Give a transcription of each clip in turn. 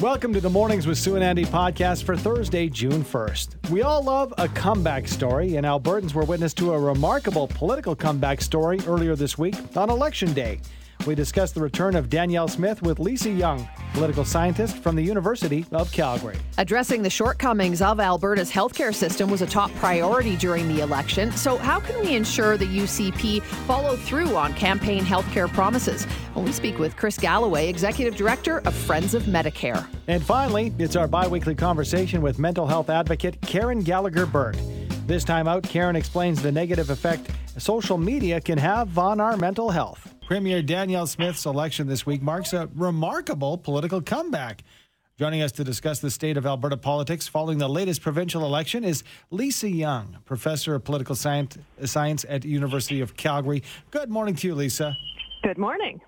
Welcome to the Mornings with Sue and Andy podcast for Thursday, June 1st. We all love a comeback story, and Albertans were witness to a remarkable political comeback story earlier this week on Election Day. We discuss the return of Danielle Smith with Lisa Young, political scientist from the University of Calgary. Addressing the shortcomings of Alberta's healthcare system was a top priority during the election. So, how can we ensure the UCP follow through on campaign healthcare promises? When we speak with Chris Galloway, Executive Director of Friends of Medicare. And finally, it's our bi weekly conversation with mental health advocate Karen Gallagher Burt. This time out, Karen explains the negative effect social media can have on our mental health. Premier Danielle Smith's election this week marks a remarkable political comeback. Joining us to discuss the state of Alberta politics following the latest provincial election is Lisa Young, professor of political science, science at University of Calgary. Good morning to you, Lisa. Good morning.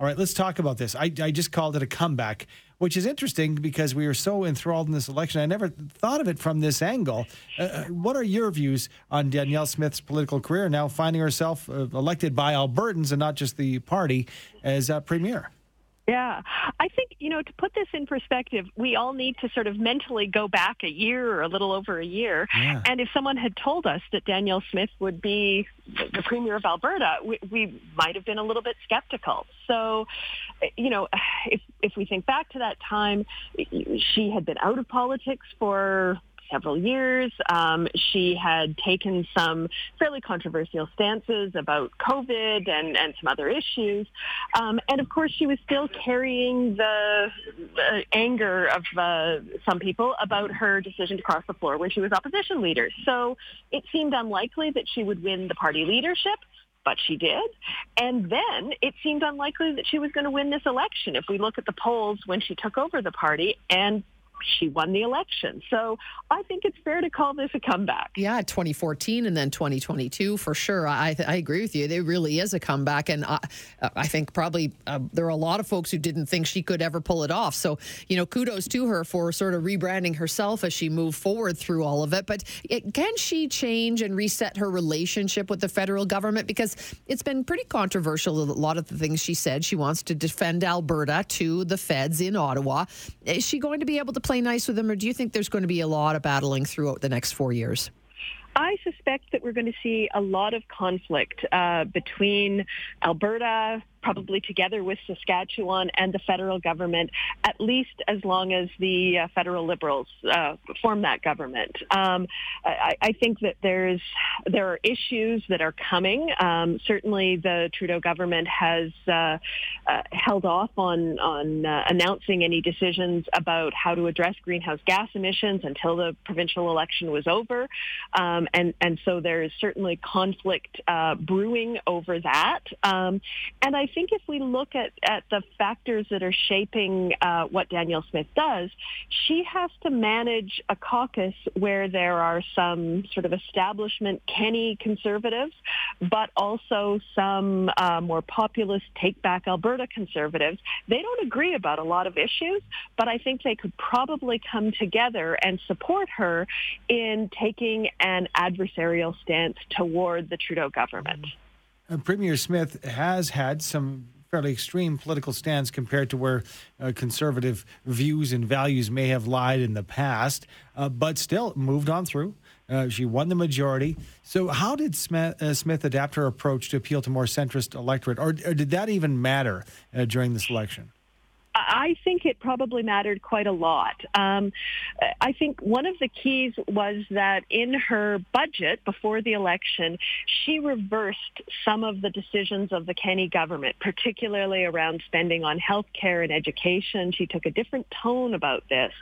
All right, let's talk about this. I, I just called it a comeback, which is interesting because we are so enthralled in this election. I never thought of it from this angle. Uh, uh what are your views on Danielle Smith's political career now finding herself uh, elected by Albertans and not just the party as uh, premier? Yeah, I think, you know, to put this in perspective, we all need to sort of mentally go back a year or a little over a year. Yeah. And if someone had told us that Danielle Smith would be the Premier of Alberta, we, we might have been a little bit skeptical. So, you know, if, if we think back to that time, she had been out of politics for several years. Um, she had taken some fairly controversial stances about COVID and, and some other issues. Um, and of course, she was still carrying the, the anger of uh, some people about her decision to cross the floor when she was opposition leader. So it seemed unlikely that she would win the party leadership but she did. And then it seemed unlikely that she was going to win this election. If we look at the polls when she took over the party, and she won the election. So I think it's fair to call this a comeback. Yeah, 2014 and then 2022 for sure. I, I agree with you. It really is a comeback. And I, I think probably uh, there are a lot of folks who didn't think she could ever pull it off. So, you know, kudos to her for sort of rebranding herself as she moved forward through all of it. But it, can she change and reset her relationship with the federal government? Because it's been pretty controversial, a lot of the things she said. She wants to defend Alberta to the feds in Ottawa. Is she going to be able to play nice with them, or do you think there's going to be a lot of battling throughout the next four years? I suspect that we're going to see a lot of conflict uh, between Alberta, probably together with Saskatchewan and the federal government, at least as long as the uh, federal Liberals uh, form that government. Um, I, I, think that there's there are issues that are coming. Um, certainly, the Trudeau government has uh, uh held off on on uh, announcing any decisions about how to address greenhouse gas emissions until the provincial election was over, um, and and so there is certainly conflict uh, brewing over that. Um, and I think if we look at, at the factors that are shaping uh, what Danielle Smith does, she has to manage a caucus where there are some sort of establishment Kenney conservatives, but also some uh, more populist Take Back Alberta conservatives. They don't agree about a lot of issues, but I think they could probably come together and support her in taking an adversarial stance toward the Trudeau government. Uh, Premier Smith has had some fairly extreme political stance compared to where uh, conservative views and values may have lied in the past, uh, but still moved on through. Uh, she won the majority. So, how did Smith, uh, Smith, adapt her approach to appeal to more centrist electorate, or, or did that even matter uh, during this election? I think it probably mattered quite a lot. Um, I think one of the keys was that in her budget before the election, she reversed some of the decisions of the Kenney government, particularly around spending on health care and education. She took a different tone about this.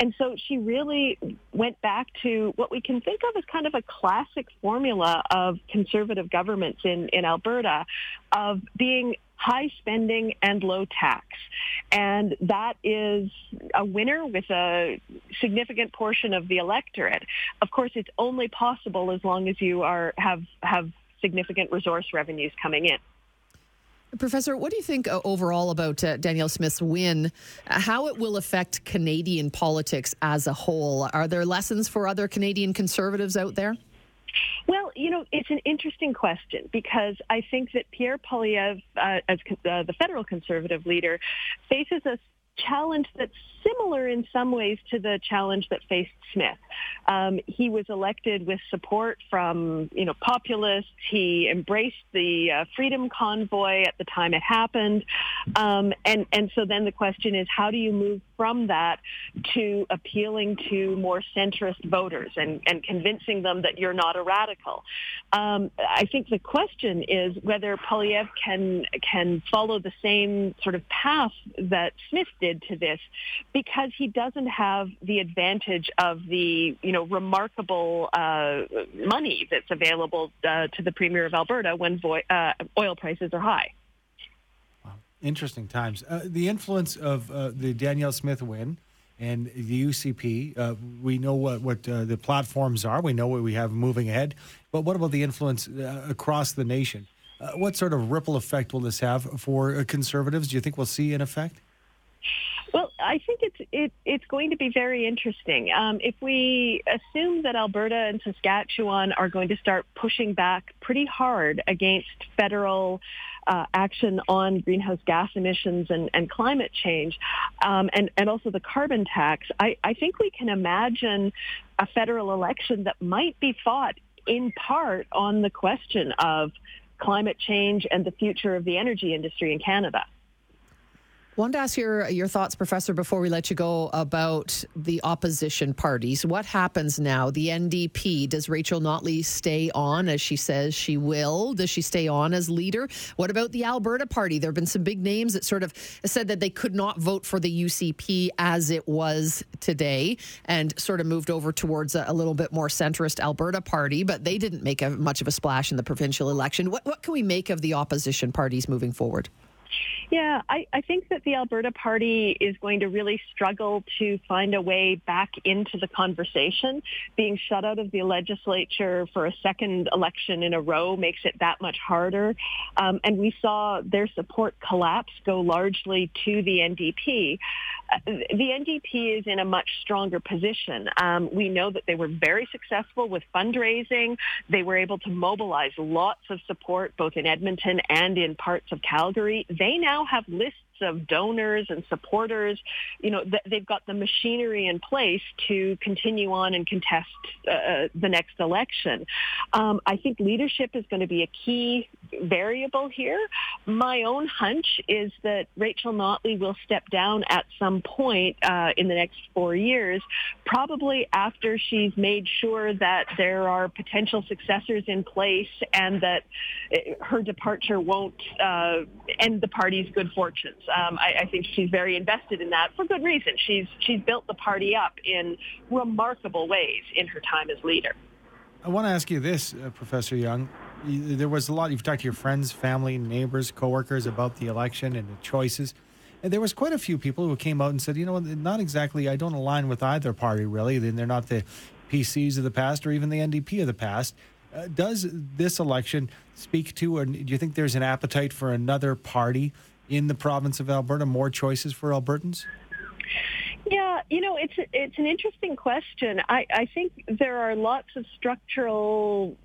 And so she really went back to what we can think of as kind of a classic formula of conservative governments in, in Alberta of being high spending and low tax. And that is a winner with a significant portion of the electorate. Of course, it's only possible as long as you are have have significant resource revenues coming in. Professor, what do you think uh, overall about uh, Danielle Smith's win? How it will affect Canadian politics as a whole? Are there lessons for other Canadian conservatives out there? Well, you know, it's an interesting question because I think that Pierre Poilievre, uh, as uh, the federal conservative leader, faces a challenge that's similar in some ways to the challenge that faced Smith. Um, he was elected with support from, you know, populists. He embraced the uh, Freedom Convoy at the time it happened, um, and and so then the question is, how do you move from that to appealing to more centrist voters and and convincing them that you're not a radical? Um, I think the question is whether Poilievre can can follow the same sort of path that Smith did to this because he doesn't have the advantage of the you know remarkable uh, money that's available uh, to the premier of Alberta when vo- uh, oil prices are high. Wow. Interesting times. Uh, the influence of uh, the Danielle Smith win and the UCP. Uh, we know what what the platforms are. We know what we have moving ahead. But what about the influence across the nation? what sort of ripple effect will this have for conservatives? Do you think we'll see an effect? I think it's it, it's going to be very interesting. Um, if we assume that Alberta and Saskatchewan are going to start pushing back pretty hard against federal uh, action on greenhouse gas emissions and, and climate change, um, and and also the carbon tax, I, I think we can imagine a federal election that might be fought in part on the question of climate change and the future of the energy industry in Canada. Wanted to ask your your thoughts, Professor, before we let you go about the opposition parties. What happens now? The NDP does Rachel Notley stay on as she says she will? Does she stay on as leader? What about the Alberta Party? There have been some big names that sort of said that they could not vote for the UCP as it was today, and sort of moved over towards a, a little bit more centrist Alberta Party, but they didn't make a, much of a splash in the provincial election. What what can we make of the opposition parties moving forward? Yeah, I, I think that the Alberta Party is going to really struggle to find a way back into the conversation. Being shut out of the legislature for a second election in a row makes it that much harder. Um, and we saw their support collapse go largely to the NDP. Uh, the NDP is in a much stronger position. Um, we know that they were very successful with fundraising. They were able to mobilize lots of support both in Edmonton and in parts of Calgary. They now have lists of donors and supporters. You know, th- they've got the machinery in place to continue on and contest uh, the next election. Um, I think leadership is going to be a key variable here. My own hunch is that Rachel Notley will step down at some point uh, in the next four years, probably after she's made sure that there are potential successors in place and that uh, her departure won't uh, end the party's good fortunes. Um, I, I think she's very invested in that for good reason. She's she's built the party up in remarkable ways in her time as leader. I want to ask you this, uh, Professor Young. There was a lot. You've talked to your friends, family, neighbors, coworkers about the election and the choices. And there was quite a few people who came out and said, you know, not exactly. I don't align with either party really. They're not the PCs of the past or even the NDP of the past. Uh, does this election speak to, or do you think there's an appetite for another party in the province of Alberta? More choices for Albertans? Yeah, you know, it's it's an interesting question. I, I think there are lots of structural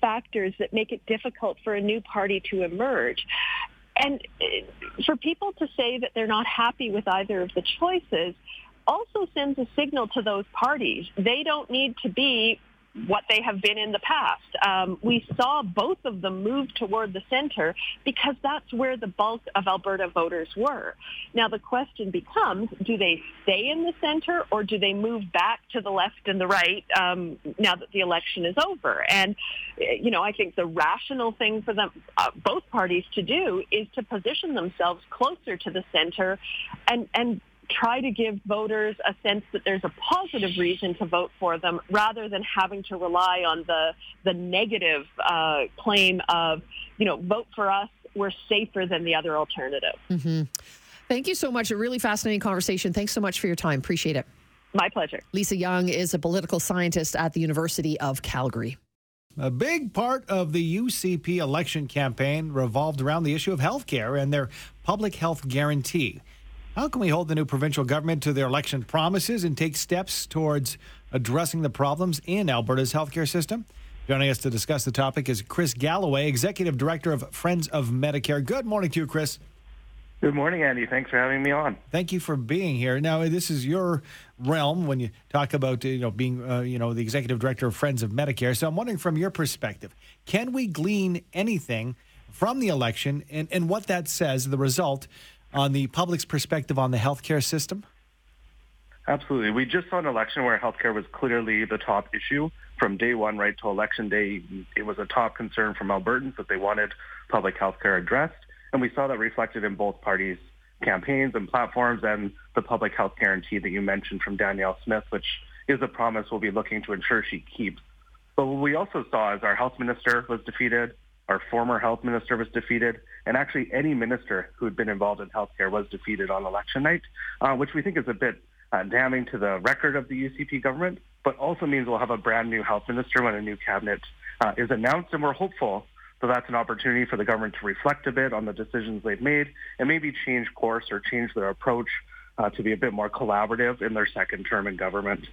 factors that make it difficult for a new party to emerge. And uh, for people to say that they're not happy with either of the choices also sends a signal to those parties. They don't need to be what they have been in the past. Um, we saw both of them move toward the center because that's where the bulk of Alberta voters were. Now the question becomes, do they stay in the center or do they move back to the left and the right um, now that the election is over? And, you know, I think the rational thing for them, uh, both parties to do is to position themselves closer to the center and, and try to give voters a sense that there's a positive reason to vote for them rather than having to rely on the, the negative uh, claim of, you know, vote for us, we're safer than the other alternative. Mm-hmm. Thank you so much. A really fascinating conversation. Thanks so much for your time. Appreciate it. My pleasure. Lisa Young is a political scientist at the University of Calgary. A big part of the UCP election campaign revolved around the issue of health care and their public health guarantee. How can we hold the new provincial government to their election promises and take steps towards addressing the problems in Alberta's healthcare system? Joining us to discuss the topic is Chris Galloway, Executive Director of Friends of Medicare. Good morning to you, Chris. Good morning, Andy. Thanks for having me on. Thank you for being here. Now, this is your realm when you talk about you know being uh, you know the executive director of Friends of Medicare. So I'm wondering, from your perspective, can we glean anything from the election and, and what that says, the result, on the public's perspective on the healthcare system? Absolutely. We just saw an election where healthcare was clearly the top issue from day one right to election day. It was a top concern from Albertans that they wanted public healthcare addressed. And we saw that reflected in both parties' campaigns and platforms and the public health guarantee that you mentioned from Danielle Smith, which is a promise we'll be looking to ensure she keeps. But what we also saw is our health minister was defeated, our former health minister was defeated, and actually any minister who had been involved in healthcare was defeated on election night, uh, which we think is a bit uh, damning to the record of the UCP government, but also means we'll have a brand new health minister when a new cabinet uh, is announced, and we're hopeful so that's an opportunity for the government to reflect a bit on the decisions they've made and maybe change course or change their approach uh, to be a bit more collaborative in their second term in government.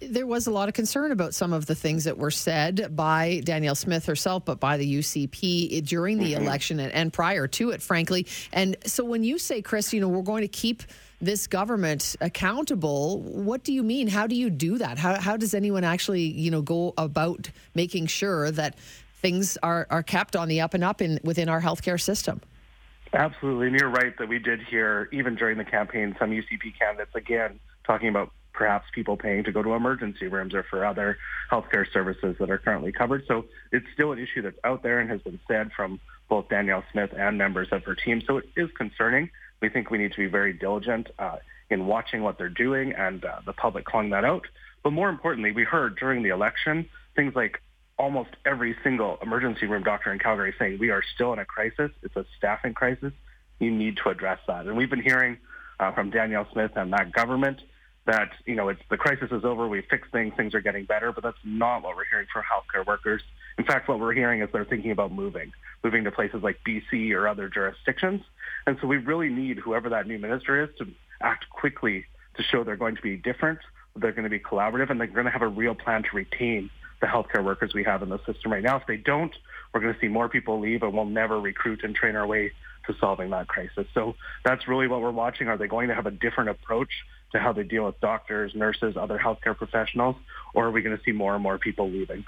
There was a lot of concern about some of the things that were said by Danielle Smith herself, but by the UCP during the mm-hmm. election and, and prior to it, frankly. And so when you say, Chris, you know, we're going to keep this government accountable, what do you mean? How do you do that? How, how does anyone actually, you know, go about making sure that things are, are kept on the up and up in within our healthcare system. Absolutely. And you're right that we did hear, even during the campaign, some UCP candidates again talking about perhaps people paying to go to emergency rooms or for other healthcare services that are currently covered. So it's still an issue that's out there and has been said from both Danielle Smith and members of her team. So it is concerning. We think we need to be very diligent uh, in watching what they're doing and uh, the public calling that out. But more importantly, we heard during the election things like almost every single emergency room doctor in Calgary saying we are still in a crisis. It's a staffing crisis. You need to address that. And we've been hearing uh, from Danielle Smith and that government that you know it's the crisis is over. We fixed things. Things are getting better. But that's not what we're hearing from healthcare workers. In fact, what we're hearing is they're thinking about moving, moving to places like BC or other jurisdictions. And so we really need whoever that new minister is to act quickly to show they're going to be different, they're going to be collaborative, and they're going to have a real plan to retain the healthcare workers we have in the system right now. If they don't, we're going to see more people leave and we'll never recruit and train our way to solving that crisis. So that's really what we're watching. Are they going to have a different approach to how they deal with doctors, nurses, other healthcare professionals, or are we going to see more and more people leaving?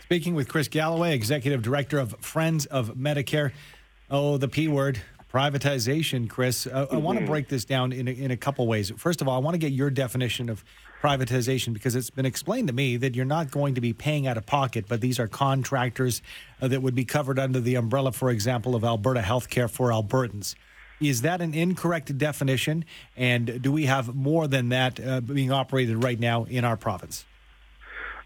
Speaking with Chris Galloway, Executive Director of Friends of Medicare. Oh, the P word, privatization, Chris. Uh, mm-hmm. I want to break this down in a, in a couple ways. First of all, I want to get your definition of privatization because it's been explained to me that you're not going to be paying out of pocket, but these are contractors uh, that would be covered under the umbrella, for example, of Alberta Healthcare for Albertans. Is that an incorrect definition? And do we have more than that uh, being operated right now in our province?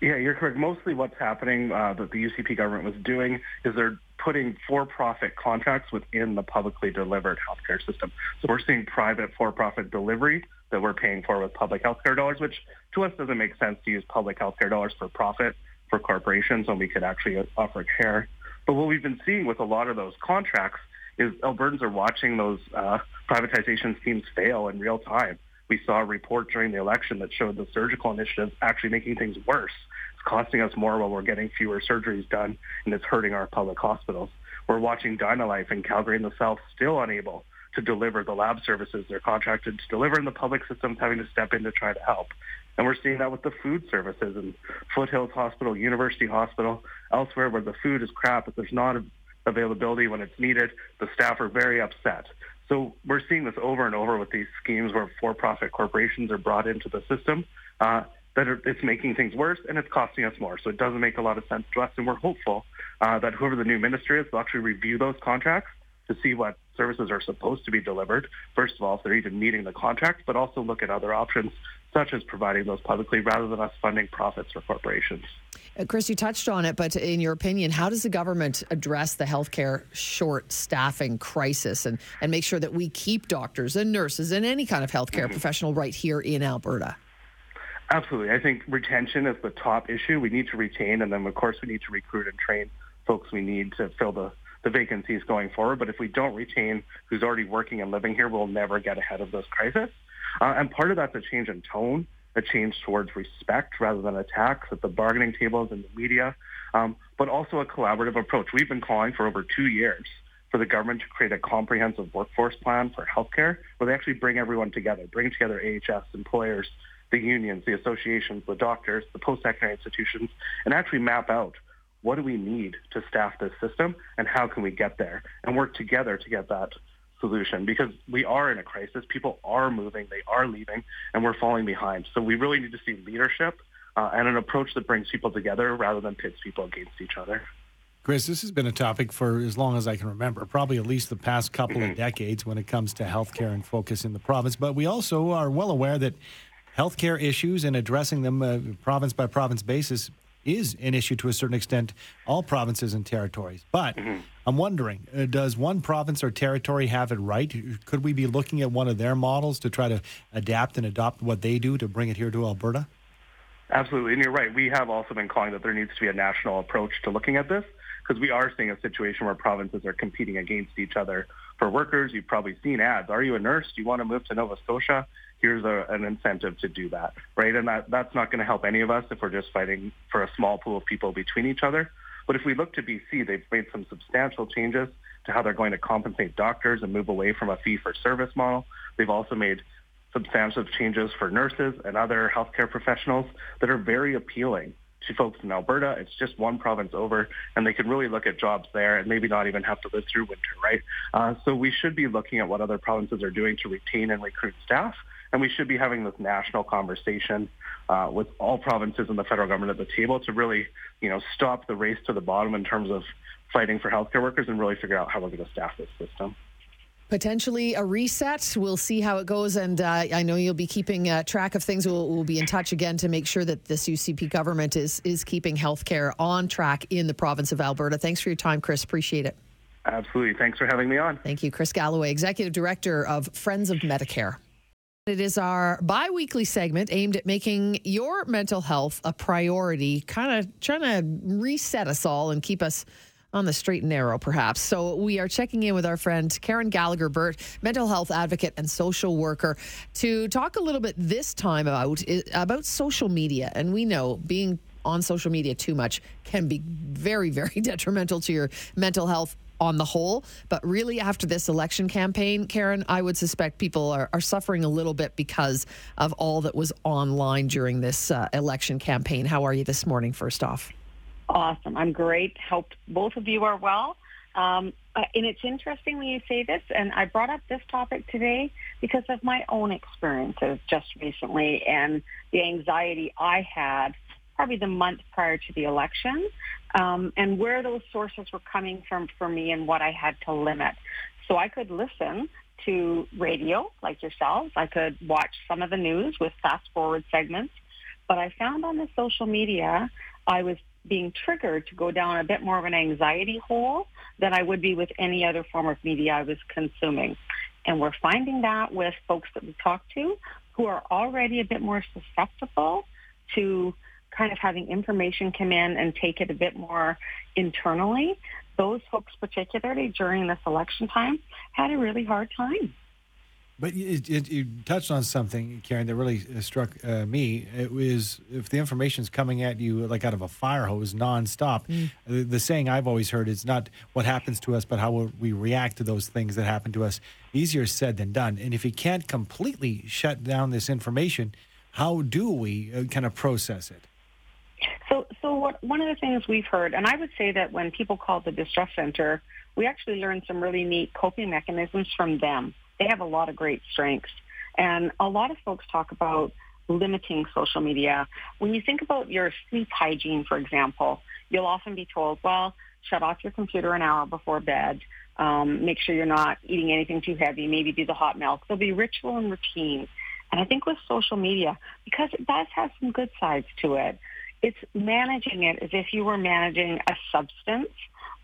Yeah, you're correct. Mostly what's happening uh, that the UCP government was doing is they're putting for-profit contracts within the publicly delivered healthcare system. So we're seeing private for-profit delivery that we're paying for with public healthcare dollars, which to us doesn't make sense to use public healthcare dollars for profit for corporations when we could actually offer care. But what we've been seeing with a lot of those contracts is Albertans are watching those uh, privatization schemes fail in real time. We saw a report during the election that showed the surgical initiatives actually making things worse. It's costing us more while we're getting fewer surgeries done, and it's hurting our public hospitals. We're watching Dynalife in Calgary and the South still unable to deliver the lab services they're contracted to deliver, and the public system's having to step in to try to help. And we're seeing that with the food services in Foothills Hospital, University Hospital, elsewhere where the food is crap, but there's not availability when it's needed. The staff are very upset. So we're seeing this over and over with these schemes where for-profit corporations are brought into the system. Uh, that it's making things worse and it's costing us more. So it doesn't make a lot of sense to us. And we're hopeful uh, that whoever the new minister is will actually review those contracts to see what services are supposed to be delivered, first of all, if they're even meeting the contract, but also look at other options such as providing those publicly rather than us funding profits for corporations. Uh, Chris, you touched on it, but in your opinion, how does the government address the healthcare short staffing crisis and, and make sure that we keep doctors and nurses and any kind of healthcare mm-hmm. professional right here in Alberta? Absolutely. I think retention is the top issue. We need to retain, and then, of course, we need to recruit and train folks we need to fill the the vacancies going forward. But if we don't retain who's already working and living here, we'll never get ahead of this crisis. Uh, and part of that's a change in tone, a change towards respect rather than attacks at the bargaining tables and the media, um, but also a collaborative approach. We've been calling for over two years for the government to create a comprehensive workforce plan for healthcare where they actually bring everyone together, bring together AHS, employers, the unions, the associations, the doctors, the post-secondary institutions, and actually map out what do we need to staff this system and how can we get there and work together to get that solution because we are in a crisis. People are moving, they are leaving, and we're falling behind. So we really need to see leadership uh, and an approach that brings people together rather than pits people against each other. Chris, this has been a topic for as long as I can remember, probably at least the past couple of decades when it comes to healthcare and focus in the province. But we also are well aware that healthcare issues and addressing them uh, province by province basis is an issue to a certain extent, all provinces and territories. But mm-hmm. I'm wondering, uh, does one province or territory have it right? Could we be looking at one of their models to try to adapt and adopt what they do to bring it here to Alberta? Absolutely, and you're right. We have also been calling that there needs to be a national approach to looking at this because we are seeing a situation where provinces are competing against each other for workers. You've probably seen ads. Are you a nurse? Do you want to move to Nova Scotia? Here's a, an incentive to do that, right? And that, that's not going to help any of us if we're just fighting for a small pool of people between each other. But if we look to BC, they've made some substantial changes to how they're going to compensate doctors and move away from a fee-for-service model. They've also made substantive changes for nurses and other healthcare professionals that are very appealing to folks in Alberta. It's just one province over, and they can really look at jobs there and maybe not even have to live through winter, right? Uh, so we should be looking at what other provinces are doing to retain and recruit staff, and we should be having this national conversation uh, with all provinces and the federal government at the table to really, you know, stop the race to the bottom in terms of fighting for healthcare workers and really figure out how we're going to staff this system potentially a reset. We'll see how it goes, and uh, I know you'll be keeping uh, track of things. We'll, we'll, be in touch again to make sure that this UCP government is is keeping healthcare on track in the province of Alberta. Thanks for your time, Chris. Appreciate it. Absolutely. Thanks for having me on. Thank you, Chris Galloway, Executive Director of Friends of Medicare. It is our bi weekly segment aimed at making your mental health a priority, kind of trying to reset us all and keep us on the straight and narrow, perhaps. So we are checking in with our friend Karen Gallagher Burt, mental health advocate and social worker, to talk a little bit this time about about social media. And we know being on social media too much can be very, very detrimental to your mental health on the whole. But really, after this election campaign, Karen, I would suspect people are, are suffering a little bit because of all that was online during this uh, election campaign. How are you this morning, first off? Awesome. I'm great. Hope both of you are well. Um, uh, and it's interesting when you say this, and I brought up this topic today because of my own experiences just recently and the anxiety I had probably the month prior to the election um, and where those sources were coming from for me and what I had to limit. So I could listen to radio like yourselves. I could watch some of the news with fast forward segments. But I found on the social media, I was being triggered to go down a bit more of an anxiety hole than I would be with any other form of media I was consuming. And we're finding that with folks that we talk to who are already a bit more susceptible to kind of having information come in and take it a bit more internally. Those folks, particularly during this election time, had a really hard time. But it, it, you touched on something, Karen, that really uh, struck uh, me. It was if the information is coming at you like out of a fire hose nonstop. Mm. The, the, saying I've always heard is not what happens to us, but how we react to those things that happen to us. Easier said than done. And if you can't completely shut down this information, how do we uh, kind of process it? So, so what, one of the things we've heard, and I would say that when people call the distress center, we actually learn some really neat coping mechanisms from them they have a lot of great strengths. And a lot of folks talk about limiting social media. When you think about your sleep hygiene, for example, you'll often be told, well, shut off your computer an hour before bed. Um, make sure you're not eating anything too heavy. Maybe do the hot milk. There'll be ritual and routine. And I think with social media, because it does have some good sides to it, it's managing it as if you were managing a substance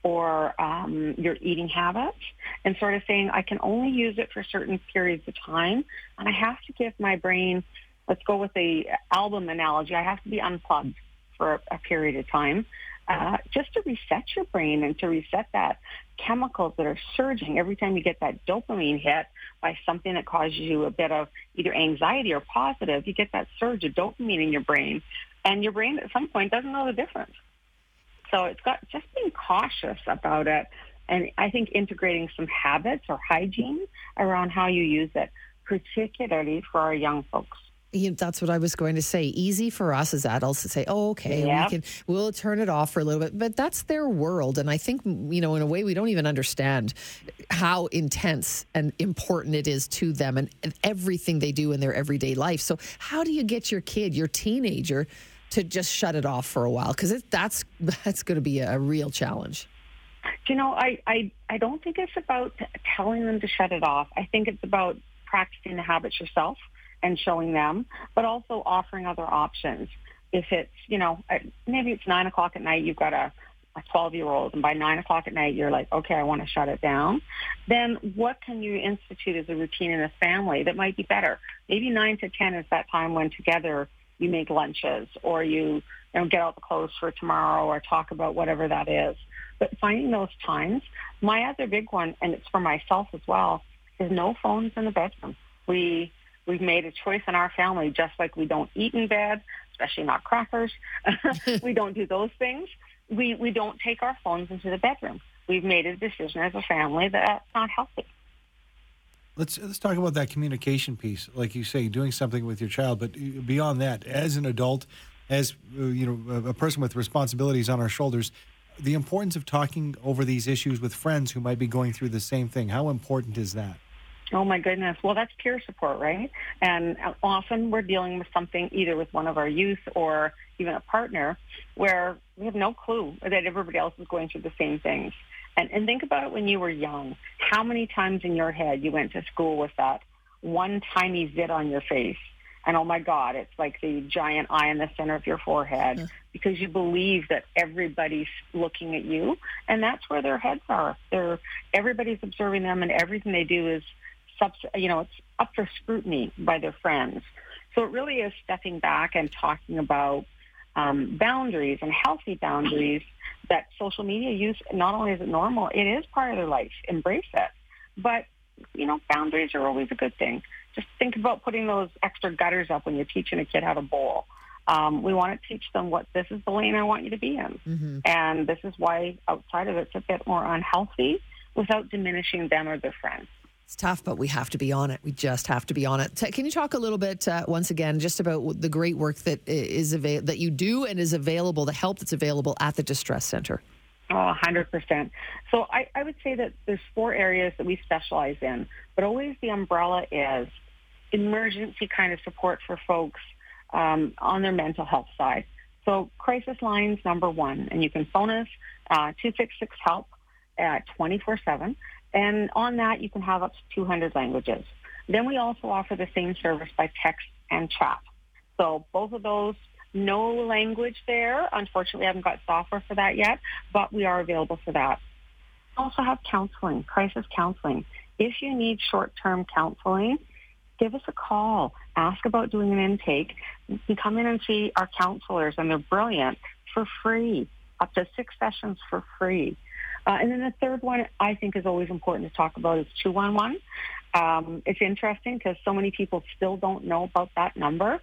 or um, your eating habits and sort of saying, I can only use it for certain periods of time. And I have to give my brain, let's go with the album analogy, I have to be unplugged for a, period of time. Uh, just to reset your brain and to reset that chemicals that are surging every time you get that dopamine hit by something that causes you a bit of either anxiety or positive, you get that surge of dopamine in your brain. And your brain at some point doesn't know the difference. So it's got just being cautious about it And I think integrating some habits or hygiene around how you use it, particularly for our young folks. Yeah, that's what I was going to say. Easy for us as adults to say, "Oh, okay, yep. we can we'll turn it off for a little bit," but that's their world, and I think you know, in a way, we don't even understand how intense and important it is to them and, and everything they do in their everyday life. So, how do you get your kid, your teenager, to just shut it off for a while? Because that's that's going to be a, real challenge. You know, I, I I don't think it's about telling them to shut it off. I think it's about practicing the habits yourself and showing them, but also offering other options. If it's, you know, maybe it's nine o'clock at night, you've got a, a 12 year old, and by nine o'clock at night, you're like, okay, I want to shut it down. Then what can you institute as a routine in a family that might be better? Maybe nine to 10 is that time when together you make lunches or you, you know, get out the clothes for tomorrow or talk about whatever that is. But finding those times, my other big one, and it's for myself as well, is no phones in the bedroom. We We've made a choice in our family, just like we don't eat in bed, especially not crackers. we don't do those things. We, we don't take our phones into the bedroom. We've made a decision as a family that that's not healthy. Let's let's talk about that communication piece, like you say, doing something with your child. But beyond that, as an adult, as uh, you know, a person with responsibilities on our shoulders, the importance of talking over these issues with friends who might be going through the same thing. How important is that? Oh my goodness. Well, that's peer support, right? And often we're dealing with something either with one of our youth or even a partner where we have no clue that everybody else is going through the same things. And, and think about it when you were young. How many times in your head you went to school with that one tiny zit on your face? And oh my God, it's like the giant eye in the center of your forehead yeah. because you believe that everybody's looking at you. And that's where their heads are. They're, everybody's observing them and everything they do is you know, it's up for scrutiny by their friends. So it really is stepping back and talking about um, boundaries and healthy boundaries that social media use. Not only is it normal, it is part of their life. Embrace it. But, you know, boundaries are always a good thing. Just think about putting those extra gutters up when you're teaching a kid how to bowl. Um, we want to teach them what this is the lane I want you to be in. Mm-hmm. And this is why outside of it, it's a bit more unhealthy without diminishing them or their friends. It's tough, but we have to be on it. We just have to be on it. Can you talk a little bit uh, once again just about the great work that is ava- that you do and is available, the help that's available at the Distress Center? Oh, 100%. So I, I would say that there's four areas that we specialize in, but always the umbrella is emergency kind of support for folks um, on their mental health side. So crisis lines number one, and you can phone us uh, 266 help at 24 7 and on that, you can have up to 200 languages. Then we also offer the same service by text and chat. So both of those, no language there. Unfortunately, I haven't got software for that yet, but we are available for that. Also have counseling, crisis counseling. If you need short-term counseling, give us a call. Ask about doing an intake. You can come in and see our counselors, and they're brilliant for free, up to six sessions for free. Uh, and then the third one I think is always important to talk about is 211. Um, it's interesting because so many people still don't know about that number.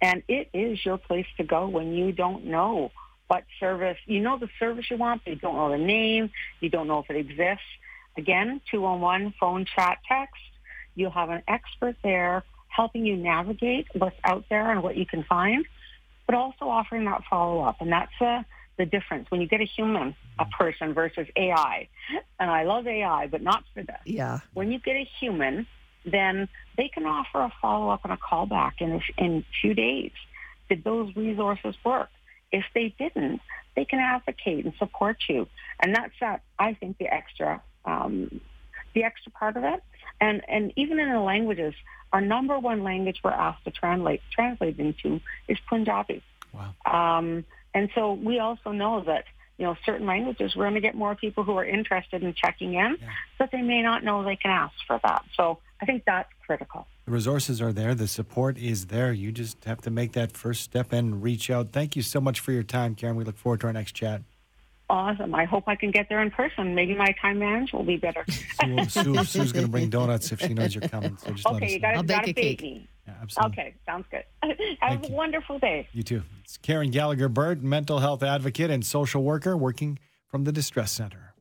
And it is your place to go when you don't know what service, you know the service you want, but you don't know the name, you don't know if it exists. Again, 211 phone, chat, text. You'll have an expert there helping you navigate what's out there and what you can find, but also offering that follow-up. And that's a, the difference when you get a human, a person versus AI. And I love AI, but not for this. Yeah. When you get a human, then they can offer a follow-up and a callback in, in a few days. Did those resources work? If they didn't, they can advocate and support you. And that's that, I think, the extra, um, the extra part of it. And, and even in the languages, our number one language we're asked to translate, translate into is Punjabi. Wow. Um, and so we also know that, you know, certain languages, we're going to get more people who are interested in checking in, yeah. but they may not know they can ask for that. So I think that's critical. The resources are there. The support is there. You just have to make that first step and reach out. Thank you so much for your time, Karen. We look forward to our next chat. Awesome. I hope I can get there in person. Maybe my time management will be better. Sue, Sue, Sue's going to bring donuts if she knows you're coming. So just okay, you got to bake, bake me. Yeah, absolutely. Okay, sounds good. Have Thank a you. wonderful day. You too. It's Karen Gallagher Burt, mental health advocate and social worker working from the Distress Center.